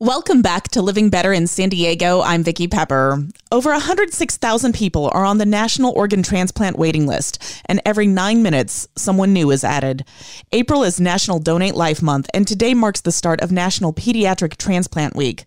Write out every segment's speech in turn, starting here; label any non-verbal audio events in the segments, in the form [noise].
Welcome back to Living Better in San Diego. I'm Vicki Pepper. Over 106,000 people are on the National Organ Transplant waiting list, and every nine minutes, someone new is added. April is National Donate Life Month, and today marks the start of National Pediatric Transplant Week.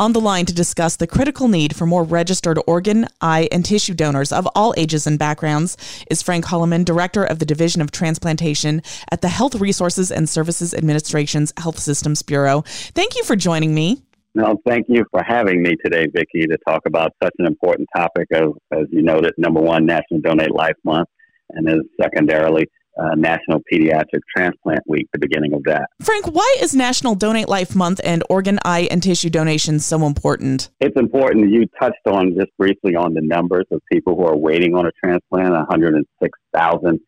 On the line to discuss the critical need for more registered organ, eye, and tissue donors of all ages and backgrounds is Frank Holloman, Director of the Division of Transplantation at the Health Resources and Services Administration's Health Systems Bureau. Thank you for joining me. No, thank you for having me today, Vicki, to talk about such an important topic of, as you noted, number one, National Donate Life Month, and then secondarily, uh, National Pediatric Transplant Week, the beginning of that. Frank, why is National Donate Life Month and organ, eye, and tissue donations so important? It's important. You touched on just briefly on the numbers of people who are waiting on a transplant 106,000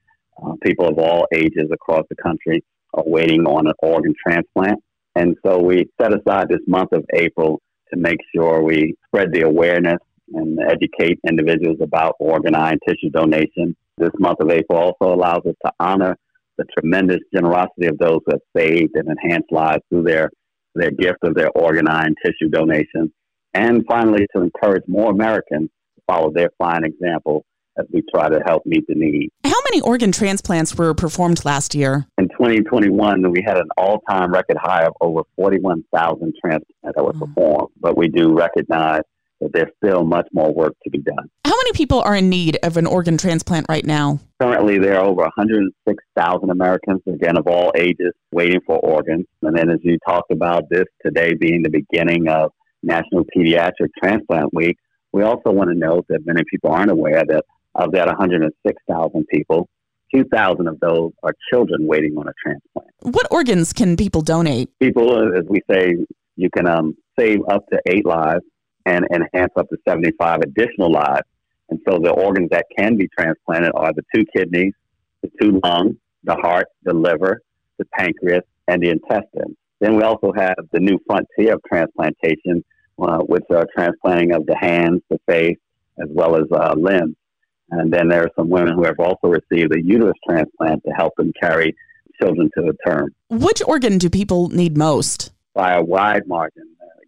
uh, people of all ages across the country are waiting on an organ transplant. And so we set aside this month of April to make sure we spread the awareness and educate individuals about organ, eye, and tissue donation. This month of April also allows us to honor the tremendous generosity of those who have saved and enhanced lives through their, their gift of their organ, eye, and tissue donation. And finally, to encourage more Americans to follow their fine example as we try to help meet the need. How many organ transplants were performed last year? In 2021, we had an all time record high of over 41,000 transplants that were mm. performed, but we do recognize that there's still much more work to be done. How many people are in need of an organ transplant right now? Currently, there are over 106,000 Americans, again, of all ages, waiting for organs. And then, as you talked about this today being the beginning of National Pediatric Transplant Week, we also want to note that many people aren't aware that of that 106,000 people, 2,000 of those are children waiting on a transplant. What organs can people donate? People, as we say, you can um, save up to eight lives and enhance up to 75 additional lives. And so the organs that can be transplanted are the two kidneys, the two lungs, the heart, the liver, the pancreas, and the intestines. Then we also have the new frontier of transplantation, uh, which are transplanting of the hands, the face, as well as uh, limbs. And then there are some women who have also received a uterus transplant to help them carry children to the term. Which organ do people need most? By a wide margin.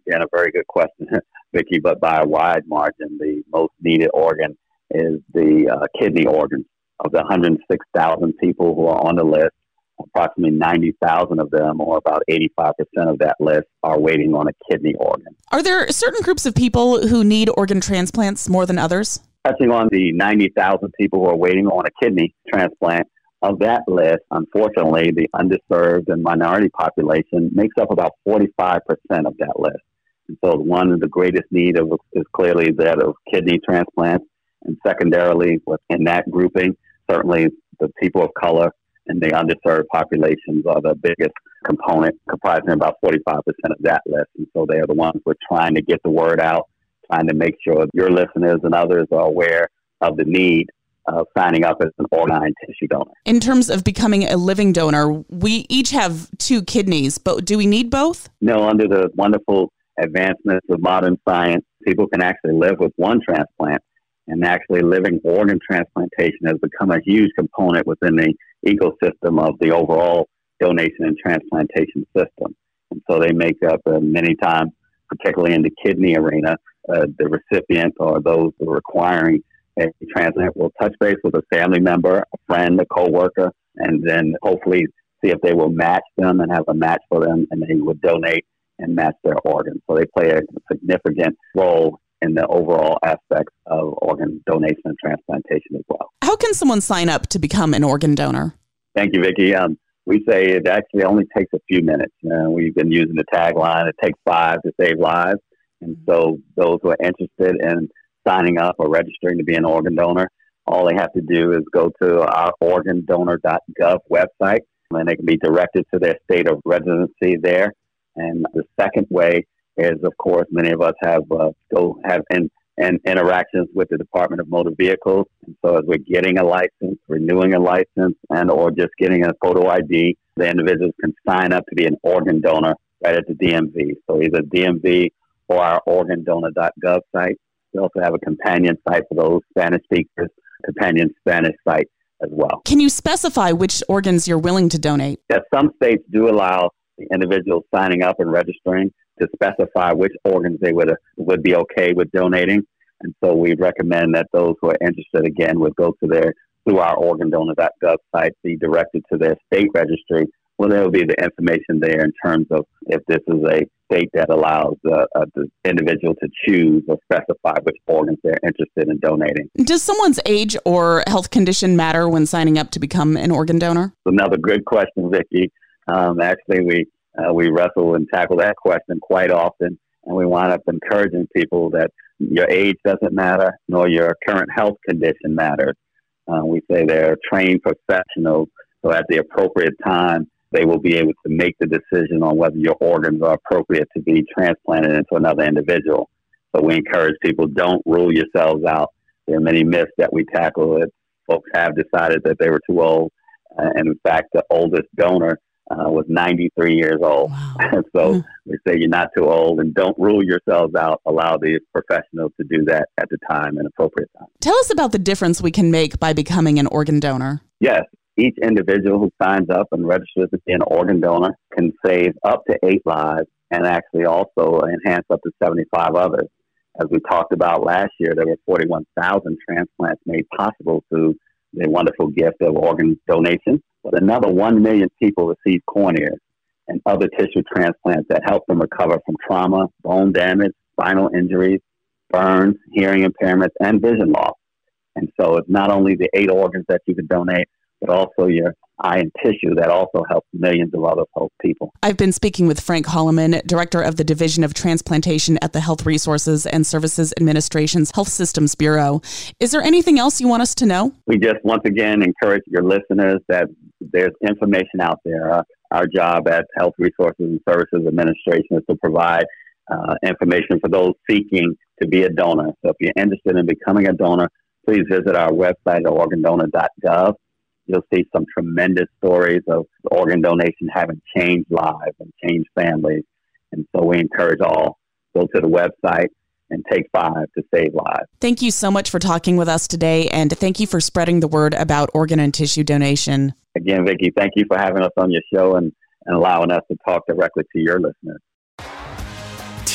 Again, a very good question, [laughs] Vicki, but by a wide margin, the most needed organ is the uh, kidney organ. Of the 106,000 people who are on the list, approximately 90,000 of them, or about 85% of that list, are waiting on a kidney organ. Are there certain groups of people who need organ transplants more than others? Touching on the 90,000 people who are waiting on a kidney transplant, of that list, unfortunately, the underserved and minority population makes up about 45% of that list. And so one of the greatest need of, is clearly that of kidney transplants. And secondarily, within that grouping, certainly the people of color and the underserved populations are the biggest component, comprising about 45% of that list. And so they are the ones we're trying to get the word out trying to make sure your listeners and others are aware of the need of signing up as an organ tissue donor. In terms of becoming a living donor, we each have two kidneys, but do we need both? No, under the wonderful advancements of modern science, people can actually live with one transplant. And actually, living organ transplantation has become a huge component within the ecosystem of the overall donation and transplantation system. And so they make up uh, many times, particularly in the kidney arena, uh, the recipient or those who are requiring a transplant will touch base with a family member, a friend, a coworker, and then hopefully see if they will match them and have a match for them, and they would donate and match their organs. So they play a significant role in the overall aspects of organ donation and transplantation as well. How can someone sign up to become an organ donor? Thank you, Vicki. Um, we say it actually only takes a few minutes. Uh, we've been using the tagline, it takes five to save lives. And so those who are interested in signing up or registering to be an organ donor, all they have to do is go to our organdonor.gov website and they can be directed to their state of residency there. And the second way is, of course, many of us have uh, go have in, in interactions with the Department of Motor Vehicles. And so, as we're getting a license, renewing a license, and or just getting a photo ID, the individuals can sign up to be an organ donor right at the DMV. So either DMV or our organdonor.gov site. We also have a companion site for those Spanish speakers, companion Spanish site as well. Can you specify which organs you're willing to donate? Yes, some states do allow the individuals signing up and registering to specify which organs they would would be okay with donating. And so we recommend that those who are interested again would go to their through our organdonor.gov site, be directed to their state registry. Well, there will be the information there in terms of if this is a state that allows uh, uh, the individual to choose or specify which organs they're interested in donating. Does someone's age or health condition matter when signing up to become an organ donor? Another good question, Vicki. Um, actually, we uh, we wrestle and tackle that question quite often, and we wind up encouraging people that your age doesn't matter, nor your current health condition matters. Uh, we say they're trained professionals, so at the appropriate time, they will be able to make the decision on whether your organs are appropriate to be transplanted into another individual. So we encourage people don't rule yourselves out. There are many myths that we tackle that folks have decided that they were too old. Uh, and in fact, the oldest donor uh, was 93 years old. Wow. [laughs] so mm. we say you're not too old and don't rule yourselves out. Allow the professionals to do that at the time and appropriate time. Tell us about the difference we can make by becoming an organ donor. Yes, each individual who signs up and registers to be an organ donor can save up to eight lives and actually also enhance up to 75 others. As we talked about last year, there were 41,000 transplants made possible through the wonderful gift of organ donation. But another 1 million people received corneas and other tissue transplants that help them recover from trauma, bone damage, spinal injuries, burns, hearing impairments, and vision loss. And so it's not only the eight organs that you can donate, but also your eye and tissue that also helps millions of other people. I've been speaking with Frank Holloman, Director of the Division of Transplantation at the Health Resources and Services Administration's Health Systems Bureau. Is there anything else you want us to know? We just once again encourage your listeners that there's information out there. Uh, our job at Health Resources and Services Administration is to provide uh, information for those seeking to be a donor. So if you're interested in becoming a donor, please visit our website at organdonor.gov you'll see some tremendous stories of organ donation having changed lives and changed families. And so we encourage all go to the website and take five to save lives. Thank you so much for talking with us today, and thank you for spreading the word about organ and tissue donation. Again, Vicki, thank you for having us on your show and, and allowing us to talk directly to your listeners.